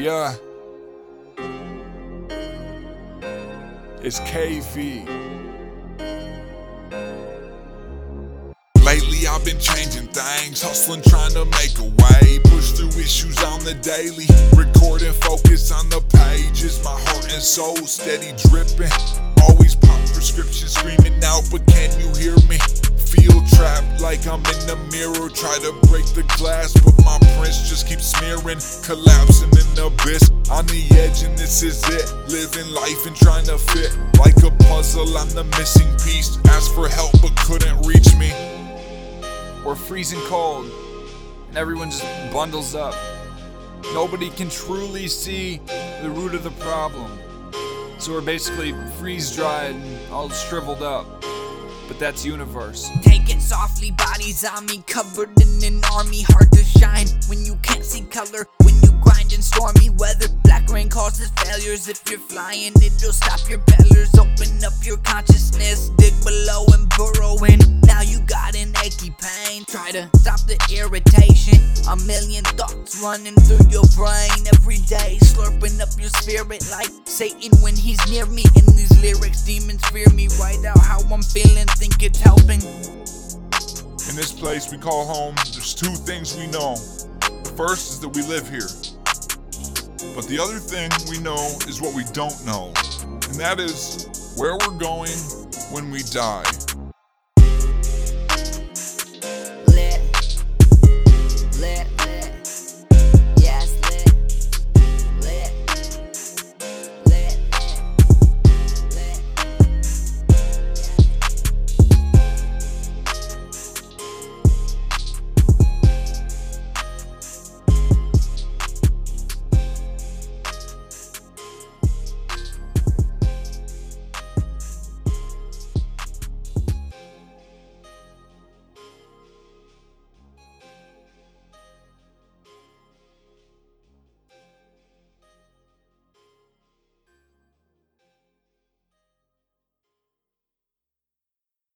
Yeah. It's Kayvee. Lately I've been changing things, hustling, trying to make a way. Push through issues on the daily, recording, focus on the pages. My heart and soul steady dripping. Always pop prescriptions, screaming out, but can you hear me? Feel trapped like I'm in the mirror. Try to break the glass, but my prints just keep smearing. Collapsing in the abyss on the edge, and this is it. Living life and trying to fit like a puzzle. I'm the missing piece. Asked for help, but couldn't reach me. We're freezing cold, and everyone just bundles up. Nobody can truly see the root of the problem. So we're basically freeze dried and all shriveled up. But that's universe. Take it softly, bodies on me, covered in an army. Hard to shine when you can't see color. When you grind in stormy weather, black rain causes failures. If you're flying, it'll stop your pillars. Open up your consciousness, dig below and burrow in. Now A million thoughts running through your brain every day, slurping up your spirit like Satan when he's near me. In these lyrics, demons fear me. Write out how I'm feeling, think it's helping. In this place we call home, there's two things we know. The first is that we live here. But the other thing we know is what we don't know. And that is where we're going when we die.